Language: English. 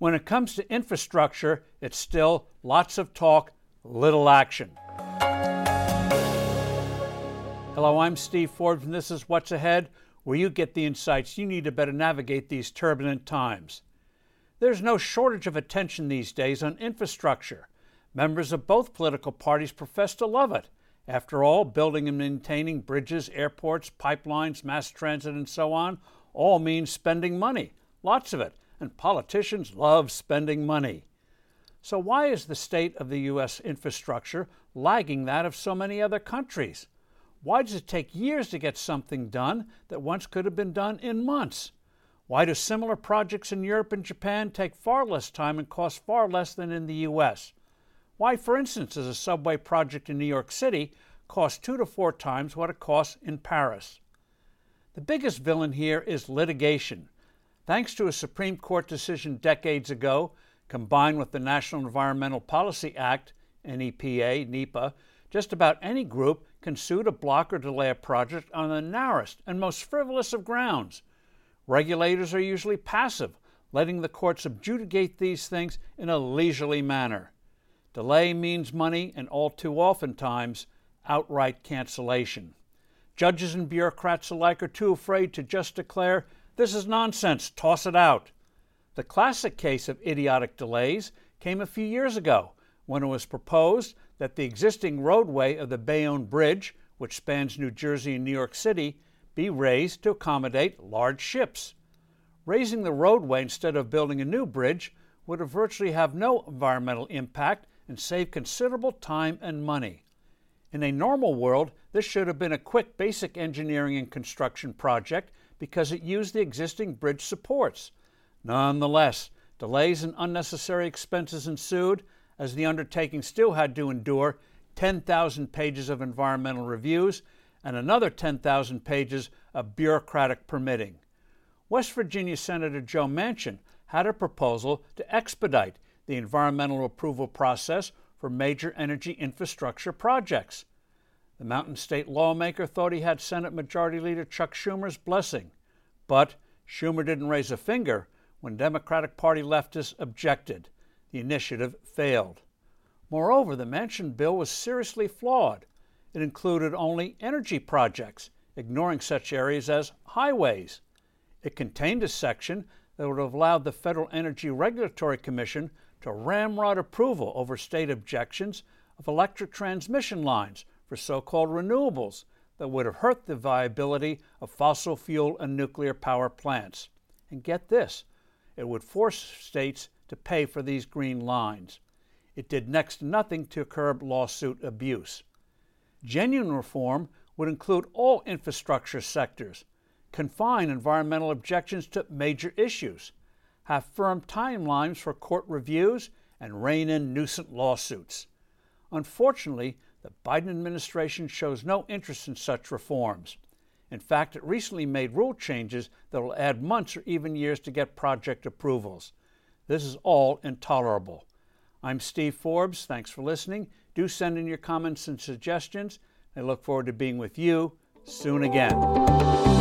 When it comes to infrastructure, it's still lots of talk, little action. Hello, I'm Steve Forbes, and this is What's Ahead, where you get the insights you need to better navigate these turbulent times. There's no shortage of attention these days on infrastructure. Members of both political parties profess to love it. After all, building and maintaining bridges, airports, pipelines, mass transit, and so on all means spending money, lots of it, and politicians love spending money. So, why is the state of the U.S. infrastructure lagging that of so many other countries? Why does it take years to get something done that once could have been done in months? Why do similar projects in Europe and Japan take far less time and cost far less than in the U.S.? Why, for instance, does a subway project in New York City cost two to four times what it costs in Paris? The biggest villain here is litigation. Thanks to a Supreme Court decision decades ago, combined with the National Environmental Policy Act, NEPA, NEPA, just about any group can sue to block or delay a project on the narrowest and most frivolous of grounds. Regulators are usually passive, letting the courts adjudicate these things in a leisurely manner. Delay means money and all too oftentimes outright cancellation. Judges and bureaucrats alike are too afraid to just declare, This is nonsense, toss it out. The classic case of idiotic delays came a few years ago when it was proposed that the existing roadway of the Bayonne Bridge, which spans New Jersey and New York City, be raised to accommodate large ships. Raising the roadway instead of building a new bridge would have virtually have no environmental impact and save considerable time and money. In a normal world, this should have been a quick basic engineering and construction project because it used the existing bridge supports. Nonetheless, delays and unnecessary expenses ensued as the undertaking still had to endure 10,000 pages of environmental reviews and another 10,000 pages of bureaucratic permitting. West Virginia Senator Joe Manchin had a proposal to expedite the environmental approval process for major energy infrastructure projects. The Mountain State lawmaker thought he had Senate Majority Leader Chuck Schumer's blessing, but Schumer didn't raise a finger when Democratic Party leftists objected the initiative failed. Moreover, the Manchin bill was seriously flawed. It included only energy projects, ignoring such areas as highways. It contained a section that would have allowed the Federal Energy Regulatory Commission to ramrod approval over state objections of electric transmission lines for so called renewables that would have hurt the viability of fossil fuel and nuclear power plants. And get this it would force states to pay for these green lines. It did next to nothing to curb lawsuit abuse. Genuine reform would include all infrastructure sectors, confine environmental objections to major issues, have firm timelines for court reviews, and rein in nuisance lawsuits. Unfortunately, the Biden administration shows no interest in such reforms. In fact, it recently made rule changes that will add months or even years to get project approvals. This is all intolerable. I'm Steve Forbes. Thanks for listening. Do send in your comments and suggestions. I look forward to being with you soon again.